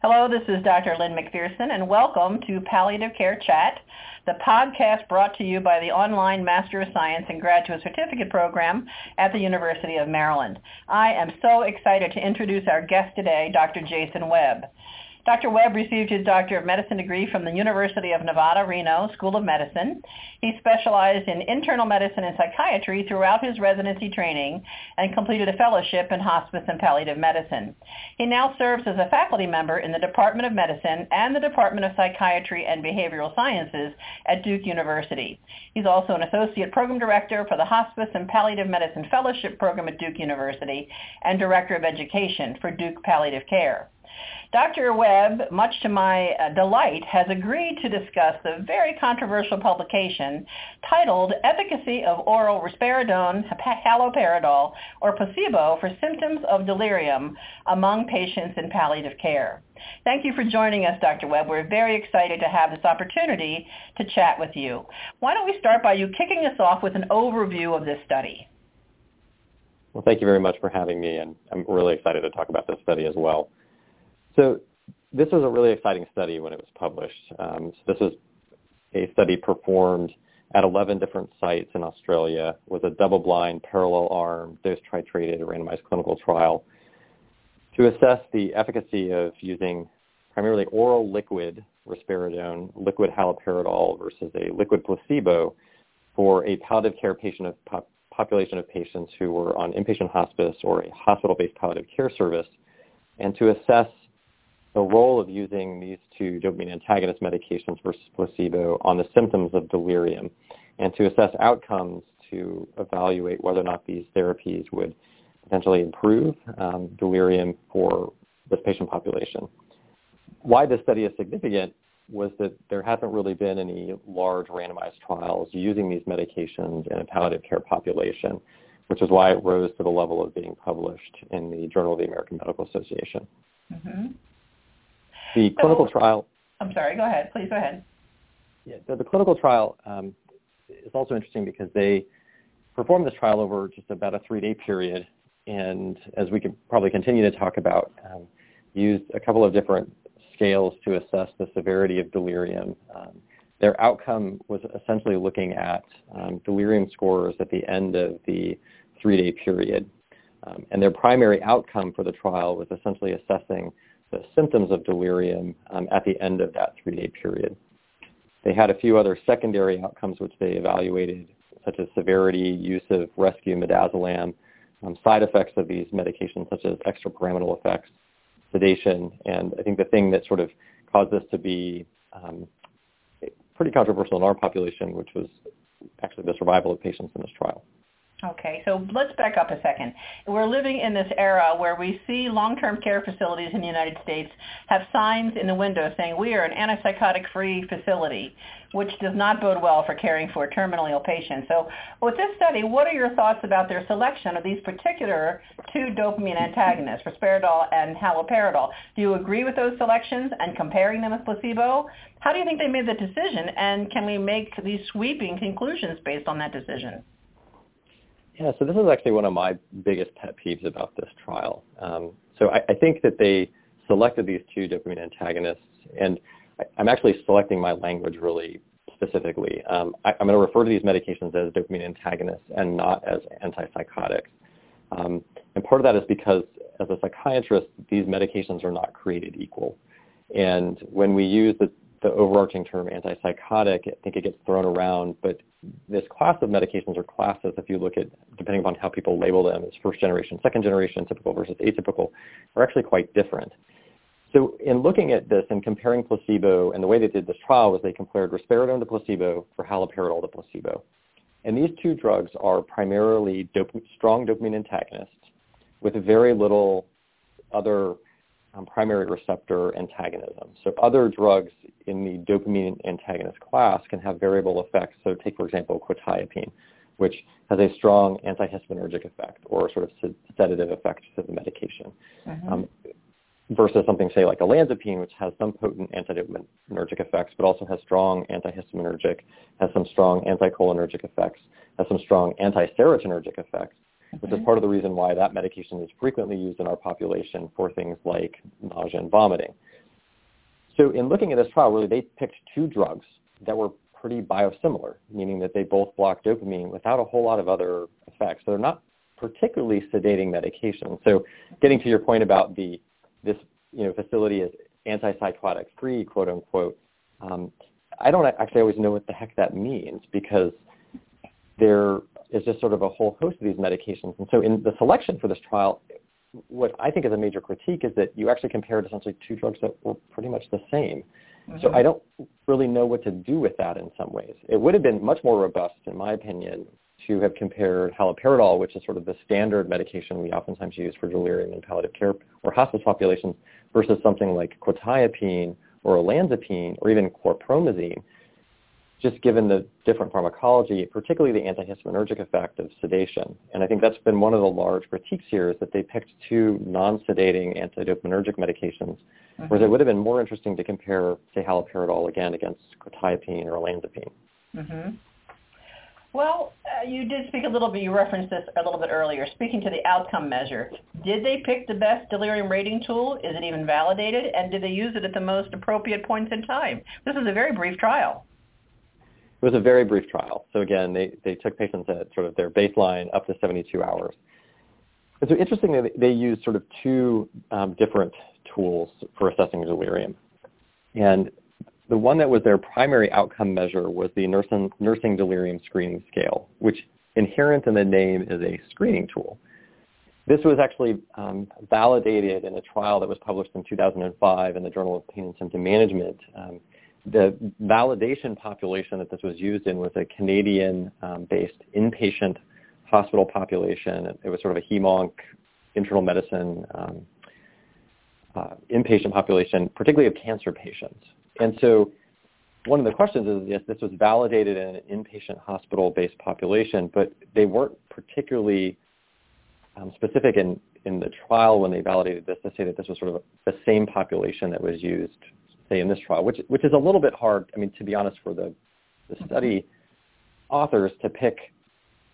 Hello, this is Dr. Lynn McPherson, and welcome to Palliative Care Chat, the podcast brought to you by the online Master of Science and Graduate Certificate Program at the University of Maryland. I am so excited to introduce our guest today, Dr. Jason Webb. Dr. Webb received his Doctor of Medicine degree from the University of Nevada, Reno School of Medicine. He specialized in internal medicine and psychiatry throughout his residency training and completed a fellowship in hospice and palliative medicine. He now serves as a faculty member in the Department of Medicine and the Department of Psychiatry and Behavioral Sciences at Duke University. He's also an associate program director for the Hospice and Palliative Medicine Fellowship Program at Duke University and director of education for Duke Palliative Care. Dr. Webb, much to my uh, delight, has agreed to discuss the very controversial publication titled Efficacy of Oral Risperidone Haloperidol or Placebo for Symptoms of Delirium Among Patients in Palliative Care. Thank you for joining us, Dr. Webb. We're very excited to have this opportunity to chat with you. Why don't we start by you kicking us off with an overview of this study? Well, thank you very much for having me, and I'm really excited to talk about this study as well. So this was a really exciting study when it was published. Um, so this was a study performed at 11 different sites in Australia with a double-blind, parallel arm, dose-titrated randomized clinical trial to assess the efficacy of using primarily oral liquid risperidone, liquid haloperidol versus a liquid placebo for a palliative care patient of pop- population of patients who were on inpatient hospice or a hospital-based palliative care service, and to assess the role of using these two dopamine antagonist medications versus placebo on the symptoms of delirium and to assess outcomes to evaluate whether or not these therapies would potentially improve um, delirium for this patient population. Why this study is significant was that there haven't really been any large randomized trials using these medications in a palliative care population, which is why it rose to the level of being published in the Journal of the American Medical Association. Mm-hmm. The clinical trial. I'm sorry. Go ahead. Please go ahead. Yeah, the, the clinical trial um, is also interesting because they performed this trial over just about a three-day period, and as we could probably continue to talk about, um, used a couple of different scales to assess the severity of delirium. Um, their outcome was essentially looking at um, delirium scores at the end of the three-day period. Um, and their primary outcome for the trial was essentially assessing the symptoms of delirium um, at the end of that three-day period. They had a few other secondary outcomes which they evaluated, such as severity, use of rescue midazolam, um, side effects of these medications such as extrapyramidal effects, sedation, and I think the thing that sort of caused this to be um, pretty controversial in our population, which was actually the survival of patients in this trial. Okay, so let's back up a second. We're living in this era where we see long-term care facilities in the United States have signs in the window saying we are an antipsychotic-free facility, which does not bode well for caring for terminally ill patients. So with this study, what are your thoughts about their selection of these particular two dopamine antagonists, risperidol and haloperidol? Do you agree with those selections and comparing them with placebo? How do you think they made the decision, and can we make these sweeping conclusions based on that decision? Yeah, so this is actually one of my biggest pet peeves about this trial. Um, so I, I, think that they selected these two dopamine antagonists, and I, am actually selecting my language really specifically. Um, I, am going to refer to these medications as dopamine antagonists and not as antipsychotics. Um, and part of that is because as a psychiatrist, these medications are not created equal. And when we use the the overarching term antipsychotic, I think it gets thrown around, but this class of medications or classes, if you look at, depending upon how people label them as first generation, second generation, typical versus atypical, are actually quite different. So in looking at this and comparing placebo, and the way they did this trial was they compared risperidone to placebo for haloperidol to placebo. And these two drugs are primarily strong dopamine antagonists with very little other um, primary receptor antagonism. So other drugs in the dopamine antagonist class can have variable effects. So take, for example, quetiapine, which has a strong antihistaminergic effect or sort of sedative effect to the medication. Mm-hmm. Um, versus something, say, like olanzapine, which has some potent antidopaminergic effects, but also has strong antihistaminergic, has some strong anticholinergic effects, has some strong anti-serotonergic effects, which is part of the reason why that medication is frequently used in our population for things like nausea and vomiting. So in looking at this trial, really they picked two drugs that were pretty biosimilar, meaning that they both block dopamine without a whole lot of other effects. So they're not particularly sedating medication. So getting to your point about the this you know facility is antipsychotic free, quote unquote. Um, I don't actually always know what the heck that means because there is just sort of a whole host of these medications. And so in the selection for this trial, what I think is a major critique is that you actually compared essentially two drugs that were pretty much the same. Mm-hmm. So I don't really know what to do with that in some ways. It would have been much more robust, in my opinion, to have compared haloperidol, which is sort of the standard medication we oftentimes use for delirium in palliative care or hospice populations, versus something like quetiapine or olanzapine or even chlorpromazine, just given the different pharmacology, particularly the antihistaminergic effect of sedation. And I think that's been one of the large critiques here is that they picked two non-sedating antidopaminergic medications, mm-hmm. whereas it would have been more interesting to compare, say, haloperidol again against quetiapine or olanzapine. Mm-hmm. Well, uh, you did speak a little bit, you referenced this a little bit earlier, speaking to the outcome measure. Did they pick the best delirium rating tool? Is it even validated? And did they use it at the most appropriate points in time? This is a very brief trial. It was a very brief trial. So again, they, they took patients at sort of their baseline up to 72 hours. And so interestingly, they used sort of two um, different tools for assessing delirium. And the one that was their primary outcome measure was the nursing, nursing delirium screening scale, which inherent in the name is a screening tool. This was actually um, validated in a trial that was published in 2005 in the Journal of Pain and Symptom Management. Um, the validation population that this was used in was a Canadian-based inpatient hospital population. It was sort of a hemonc, internal medicine um, uh, inpatient population, particularly of cancer patients. And so one of the questions is, yes, this was validated in an inpatient hospital-based population, but they weren't particularly um, specific in, in the trial when they validated this to say that this was sort of the same population that was used say in this trial, which which is a little bit hard. I mean, to be honest, for the the mm-hmm. study authors to pick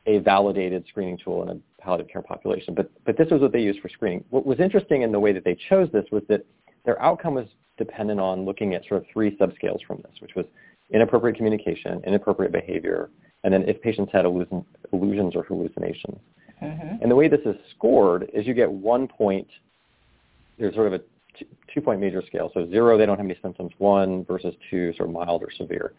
a validated screening tool in a palliative care population. But but this was what they used for screening. What was interesting in the way that they chose this was that their outcome was dependent on looking at sort of three subscales from this, which was inappropriate communication, inappropriate behavior, and then if patients had illusion, illusions or hallucinations. Mm-hmm. And the way this is scored is you get one point. There's sort of a two-point major scale. So zero, they don't have any symptoms. One versus two, sort of mild or severe.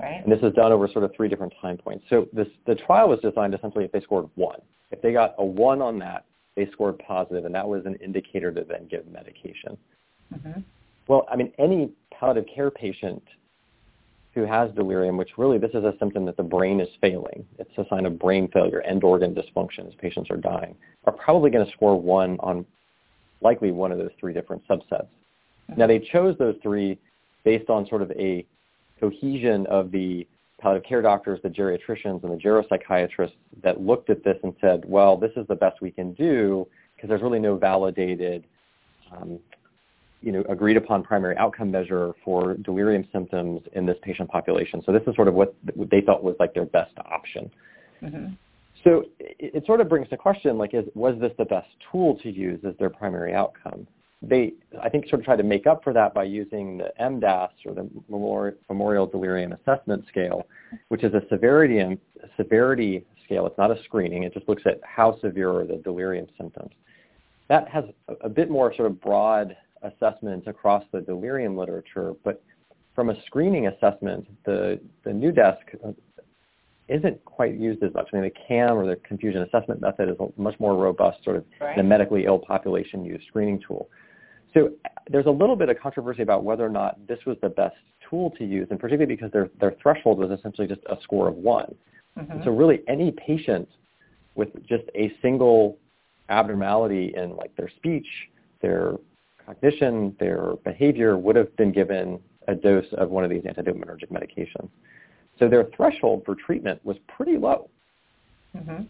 Right. And this is done over sort of three different time points. So this, the trial was designed essentially if they scored one. If they got a one on that, they scored positive, and that was an indicator to then give medication. Mm-hmm. Well, I mean, any palliative care patient who has delirium, which really this is a symptom that the brain is failing. It's a sign of brain failure, end organ dysfunction as patients are dying, are probably going to score one on likely one of those three different subsets. Now they chose those three based on sort of a cohesion of the palliative care doctors, the geriatricians, and the geropsychiatrists that looked at this and said, well, this is the best we can do because there's really no validated, um, you know, agreed upon primary outcome measure for delirium symptoms in this patient population. So this is sort of what they thought was like their best option. Mm-hmm. So it, it, sort of brings the question, like, is, was this the best tool to use as their primary outcome? They, I think, sort of tried to make up for that by using the MDAS or the Memorial Delirium Assessment Scale, which is a severity and severity scale. It's not a screening. It just looks at how severe are the delirium symptoms. That has a, a bit more sort of broad assessment across the delirium literature, but from a screening assessment, the, the Nu-DESC isn't quite used as much. I mean, the CAM or the confusion assessment method is a much more robust sort of right. the medically ill population use screening tool. So there's a little bit of controversy about whether or not this was the best tool to use, and particularly because their, their threshold was essentially just a score of one. Mm-hmm. So really any patient with just a single abnormality in like their speech, their cognition, their behavior would have been given a dose of one of these antidopaminergic medications. So their threshold for treatment was pretty low. Mm-hmm.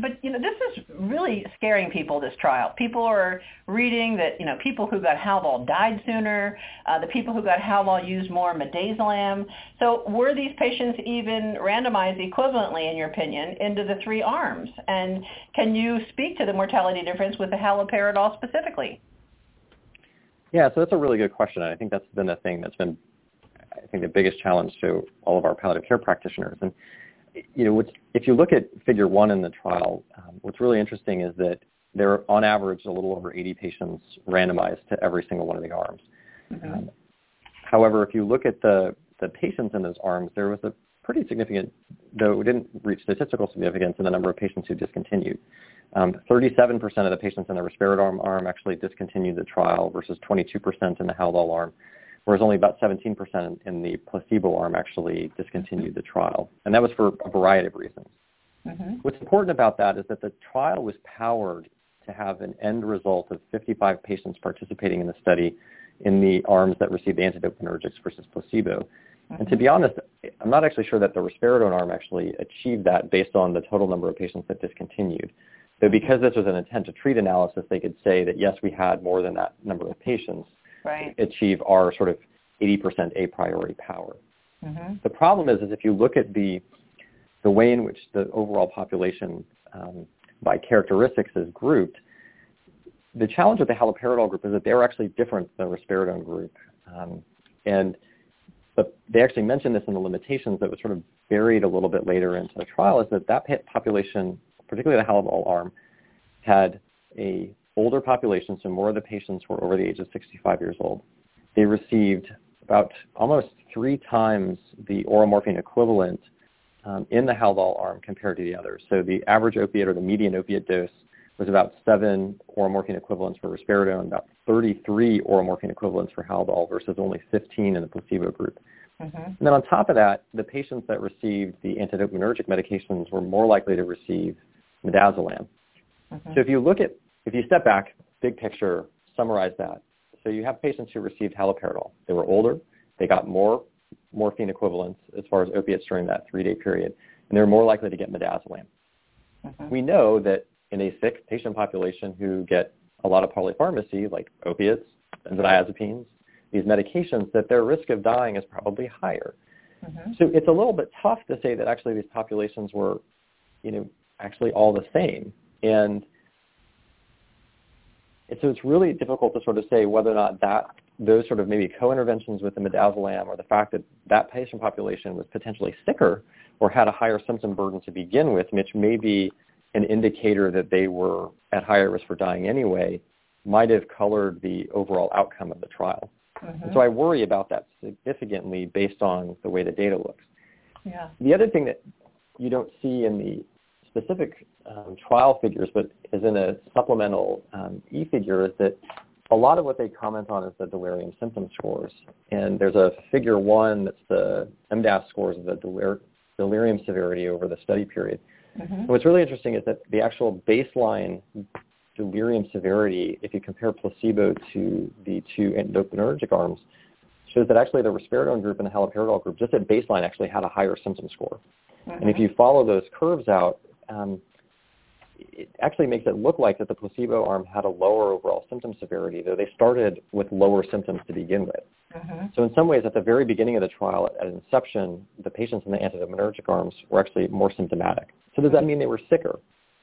But you know, this is really scaring people. This trial, people are reading that you know people who got Haldol died sooner. Uh, the people who got Haldol used more midazolam. So were these patients even randomized equivalently, in your opinion, into the three arms? And can you speak to the mortality difference with the haloperidol specifically? Yeah, so that's a really good question. I think that's been the thing that's been, I think, the biggest challenge to all of our palliative care practitioners. And you know, if you look at Figure One in the trial, um, what's really interesting is that there are, on average, a little over 80 patients randomized to every single one of the arms. Mm-hmm. Um, however, if you look at the the patients in those arms, there was a pretty significant, though it didn't reach statistical significance in the number of patients who discontinued. Um, 37% of the patients in the risperidone arm actually discontinued the trial versus 22% in the Haldol arm, whereas only about 17% in the placebo arm actually discontinued the trial. And that was for a variety of reasons. Mm-hmm. What's important about that is that the trial was powered to have an end result of 55 patients participating in the study in the arms that received the antidopaminergics versus placebo. Mm-hmm. And to be honest, I'm not actually sure that the risperidone arm actually achieved that based on the total number of patients that discontinued. So because this was an intent to treat analysis, they could say that yes, we had more than that number of patients right. achieve our sort of 80% a priori power. Mm-hmm. The problem is, is if you look at the the way in which the overall population um, by characteristics is grouped, the challenge with the haloperidol group is that they're actually different than the risperidone group. Um, and but they actually mentioned this in the limitations that was sort of buried a little bit later into the trial is that that population particularly the Haldol arm, had a older population, so more of the patients were over the age of 65 years old. They received about almost three times the oral morphine equivalent um, in the Haldol arm compared to the others. So the average opiate or the median opiate dose was about seven oral morphine equivalents for risperidone, about 33 oral morphine equivalents for Haldol versus only 15 in the placebo group. Mm-hmm. And then on top of that, the patients that received the antidopaminergic medications were more likely to receive midazolam. Mm-hmm. So if you look at, if you step back, big picture, summarize that. So you have patients who received haloperidol. They were older. They got more morphine equivalents as far as opiates during that three-day period, and they're more likely to get midazolam. Mm-hmm. We know that in a sick patient population who get a lot of polypharmacy, like opiates, benzodiazepines, these medications, that their risk of dying is probably higher. Mm-hmm. So it's a little bit tough to say that actually these populations were, you know, actually all the same. And so it's really difficult to sort of say whether or not that those sort of maybe co-interventions with the midazolam or the fact that that patient population was potentially sicker or had a higher symptom burden to begin with, which may be an indicator that they were at higher risk for dying anyway, might have colored the overall outcome of the trial. Mm-hmm. So I worry about that significantly based on the way the data looks. Yeah. The other thing that you don't see in the specific um, trial figures, but is in a supplemental um, e-figure, is that a lot of what they comment on is the delirium symptom scores. And there's a figure one that's the MDAS scores of the delir- delirium severity over the study period. Mm-hmm. what's really interesting is that the actual baseline delirium severity, if you compare placebo to the two dopaminergic arms, shows that actually the risperidone group and the haloperidol group, just at baseline, actually had a higher symptom score. Mm-hmm. And if mm-hmm. you follow those curves out, um, it actually makes it look like that the placebo arm had a lower overall symptom severity, though they started with lower symptoms to begin with. Mm-hmm. So in some ways, at the very beginning of the trial, at inception, the patients in the antidopaminergic arms were actually more symptomatic. So does that mean they were sicker?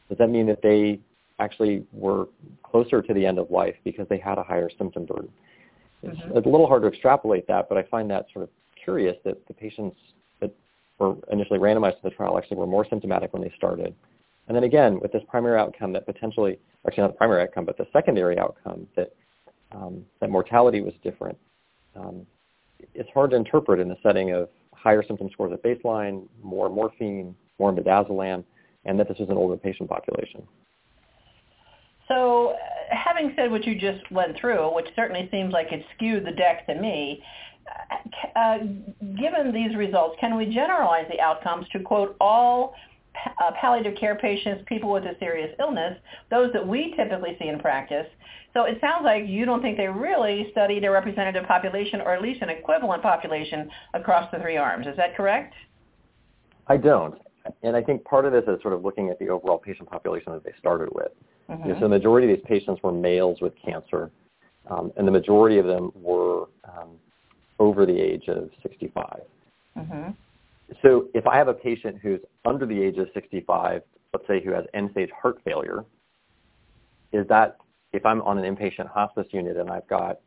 Does that mean that they actually were closer to the end of life because they had a higher symptom burden? Mm-hmm. It's a little hard to extrapolate that, but I find that sort of curious that the patients were initially randomized to the trial actually were more symptomatic when they started. And then again, with this primary outcome that potentially, actually not the primary outcome, but the secondary outcome that, um, that mortality was different, um, it's hard to interpret in the setting of higher symptom scores at baseline, more morphine, more midazolam, and that this was an older patient population. So having said what you just went through, which certainly seems like it skewed the deck to me, uh, given these results, can we generalize the outcomes to, quote, all uh, palliative care patients, people with a serious illness, those that we typically see in practice? So it sounds like you don't think they really studied a representative population or at least an equivalent population across the three arms. Is that correct? I don't. And I think part of this is sort of looking at the overall patient population that they started with. Mm-hmm. You know, so the majority of these patients were males with cancer, um, and the majority of them were um, over the age of 65. Mm-hmm. So if I have a patient who's under the age of 65, let's say who has end-stage heart failure, is that if I'm on an inpatient hospice unit and I've got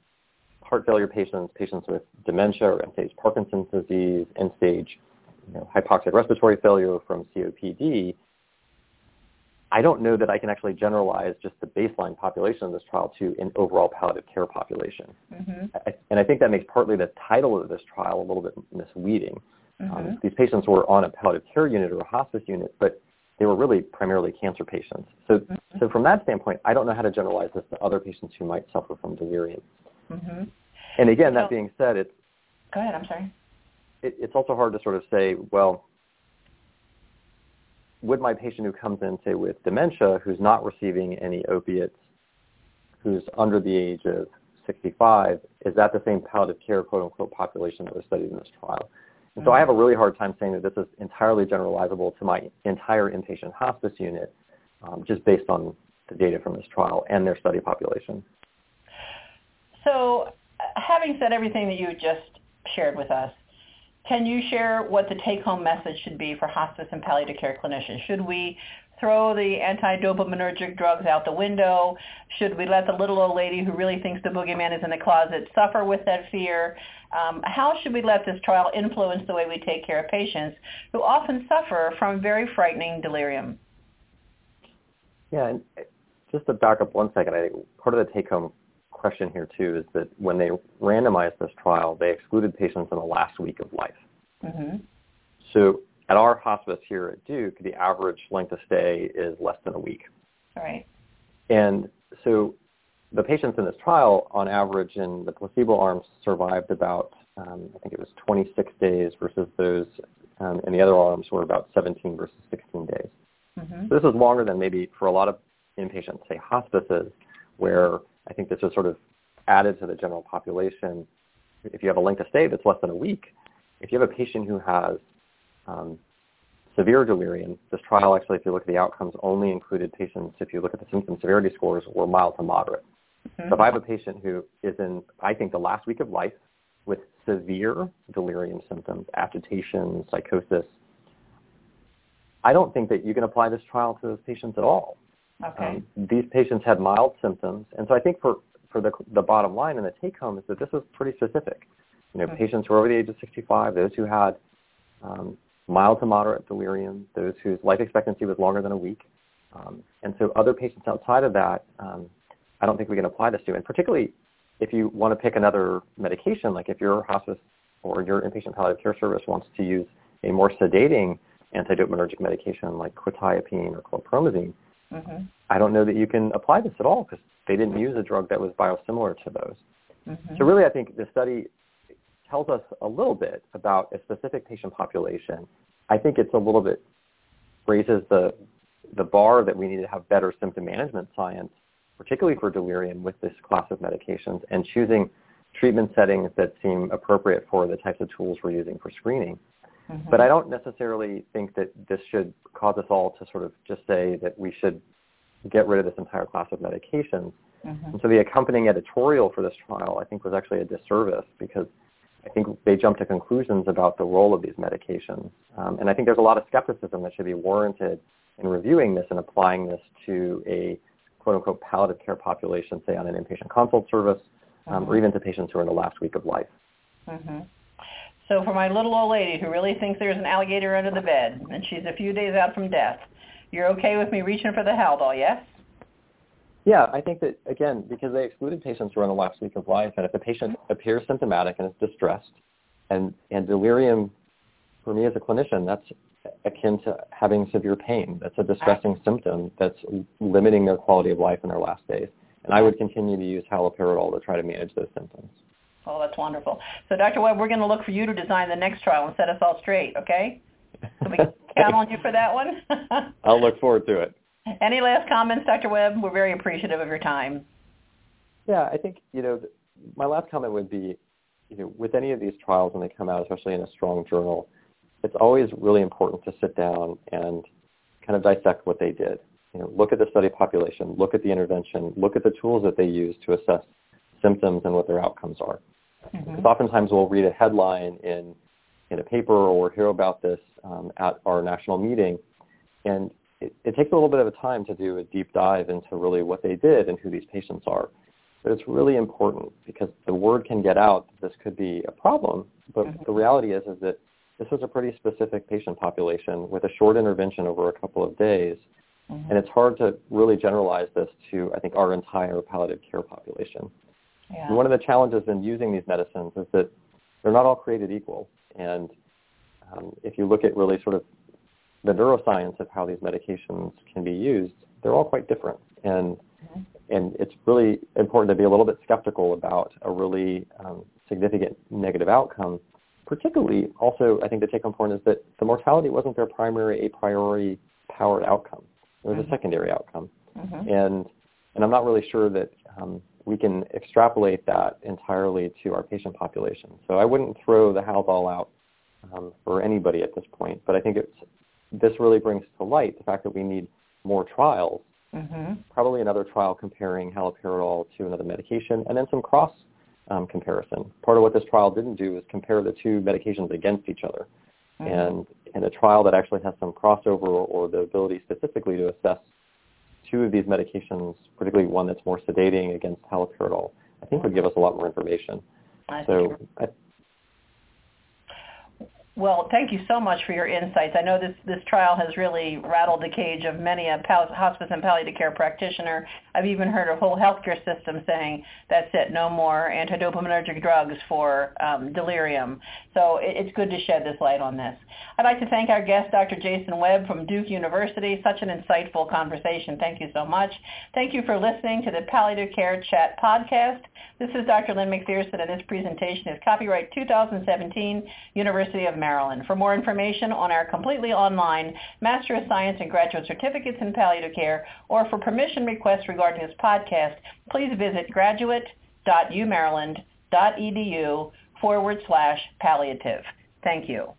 heart failure patients, patients with dementia or end-stage Parkinson's disease, end-stage you know, hypoxic respiratory failure from COPD, I don't know that I can actually generalize just the baseline population of this trial to an overall palliative care population. Mm-hmm. I, and I think that makes partly the title of this trial a little bit misleading. Mm-hmm. Um, these patients were on a palliative care unit or a hospice unit, but they were really primarily cancer patients. So, mm-hmm. so from that standpoint, I don't know how to generalize this to other patients who might suffer from delirium. Mm-hmm. And again, so, that being said, it's go ahead. I'm sorry. It, it's also hard to sort of say, well, would my patient who comes in, say, with dementia, who's not receiving any opiates, who's under the age of 65, is that the same palliative care, quote unquote, population that was studied in this trial? And so I have a really hard time saying that this is entirely generalizable to my entire inpatient hospice unit, um, just based on the data from this trial and their study population. So having said everything that you just shared with us, can you share what the take-home message should be for hospice and palliative care clinicians? Should we throw the anti-dopaminergic drugs out the window? Should we let the little old lady who really thinks the boogeyman is in the closet suffer with that fear? Um, how should we let this trial influence the way we take care of patients who often suffer from very frightening delirium? Yeah, and just to back up one second, I think part of the take-home question here too is that when they randomized this trial, they excluded patients in the last week of life. Mm-hmm. So at our hospice here at Duke, the average length of stay is less than a week. All right. And so the patients in this trial, on average, in the placebo arms, survived about, um, I think it was 26 days versus those um, in the other arms were about 17 versus 16 days. Mm-hmm. So this is longer than maybe for a lot of inpatients, say hospices, where I think this is sort of added to the general population. If you have a length of stay that's less than a week, if you have a patient who has um, severe delirium, this trial actually, if you look at the outcomes, only included patients, if you look at the symptom severity scores, were mild to moderate. Mm-hmm. So if I have a patient who is in, I think, the last week of life with severe delirium symptoms, agitation, psychosis, I don't think that you can apply this trial to those patients at all. Okay. Um, these patients had mild symptoms, and so I think for, for the, the bottom line and the take home is that this is pretty specific. You know, mm-hmm. patients who are over the age of 65, those who had um, mild to moderate delirium, those whose life expectancy was longer than a week. Um, and so other patients outside of that, um, I don't think we can apply this to. And particularly if you want to pick another medication, like if your hospice or your inpatient palliative care service wants to use a more sedating antidopaminergic medication like quetiapine or chlorpromazine, mm-hmm. I don't know that you can apply this at all because they didn't use a drug that was biosimilar to those. Mm-hmm. So really I think the study tells us a little bit about a specific patient population. I think it's a little bit raises the the bar that we need to have better symptom management science, particularly for delirium with this class of medications, and choosing treatment settings that seem appropriate for the types of tools we're using for screening. Mm-hmm. But I don't necessarily think that this should cause us all to sort of just say that we should get rid of this entire class of medications. Mm-hmm. And so the accompanying editorial for this trial, I think, was actually a disservice because I think they jumped to conclusions about the role of these medications. Um, and I think there's a lot of skepticism that should be warranted in reviewing this and applying this to a quote-unquote palliative care population, say on an inpatient consult service, um, mm-hmm. or even to patients who are in the last week of life. Mm-hmm. So for my little old lady who really thinks there's an alligator under the bed and she's a few days out from death, you're okay with me reaching for the Haldol, yes? Yeah, I think that, again, because they excluded patients who are in the last week of life, and if the patient appears symptomatic and is distressed, and, and delirium, for me as a clinician, that's akin to having severe pain. That's a distressing symptom that's limiting their quality of life in their last days. And I would continue to use haloperidol to try to manage those symptoms. Oh, that's wonderful. So, Dr. Webb, we're going to look for you to design the next trial and set us all straight, okay? So we can count on you for that one? I'll look forward to it. Any last comments, Dr. Webb? We're very appreciative of your time. Yeah, I think, you know, my last comment would be, you know, with any of these trials when they come out, especially in a strong journal, it's always really important to sit down and kind of dissect what they did. You know, look at the study population, look at the intervention, look at the tools that they use to assess symptoms and what their outcomes are. Mm-hmm. Because oftentimes we'll read a headline in in a paper or hear about this um, at our national meeting, and it, it takes a little bit of a time to do a deep dive into really what they did and who these patients are. But it's really important because the word can get out that this could be a problem. But mm-hmm. the reality is, is that this was a pretty specific patient population with a short intervention over a couple of days. Mm-hmm. And it's hard to really generalize this to, I think, our entire palliative care population. Yeah. And one of the challenges in using these medicines is that they're not all created equal. And um, if you look at really sort of the neuroscience of how these medications can be used, they're all quite different. And mm-hmm. and it's really important to be a little bit skeptical about a really um, significant negative outcome. Particularly, also, I think the take-home point is that the mortality wasn't their primary a priori powered outcome. It was mm-hmm. a secondary outcome. Mm-hmm. And and I'm not really sure that um, we can extrapolate that entirely to our patient population. So I wouldn't throw the Haldol out um, for anybody at this point. But I think it's, this really brings to light the fact that we need more trials, mm-hmm. probably another trial comparing haloperidol to another medication, and then some cross um, comparison. Part of what this trial didn't do is compare the two medications against each other. Mm-hmm. And in a trial that actually has some crossover or, or the ability specifically to assess two of these medications, particularly one that's more sedating against haloperidol, I think would give us a lot more information. That's so I, well, thank you so much for your insights. I know this, this trial has really rattled the cage of many a pal- hospice and palliative care practitioner. I've even heard a whole healthcare system saying, that's it, no more antidopaminergic drugs for um, delirium. So it, it's good to shed this light on this. I'd like to thank our guest, Dr. Jason Webb from Duke University. Such an insightful conversation. Thank you so much. Thank you for listening to the Palliative Care Chat podcast. This is Dr. Lynn McPherson, and this presentation is copyright 2017, University of Maryland. For more information on our completely online Master of Science and Graduate Certificates in Palliative Care or for permission requests regarding this podcast, please visit graduate.umaryland.edu forward slash palliative. Thank you.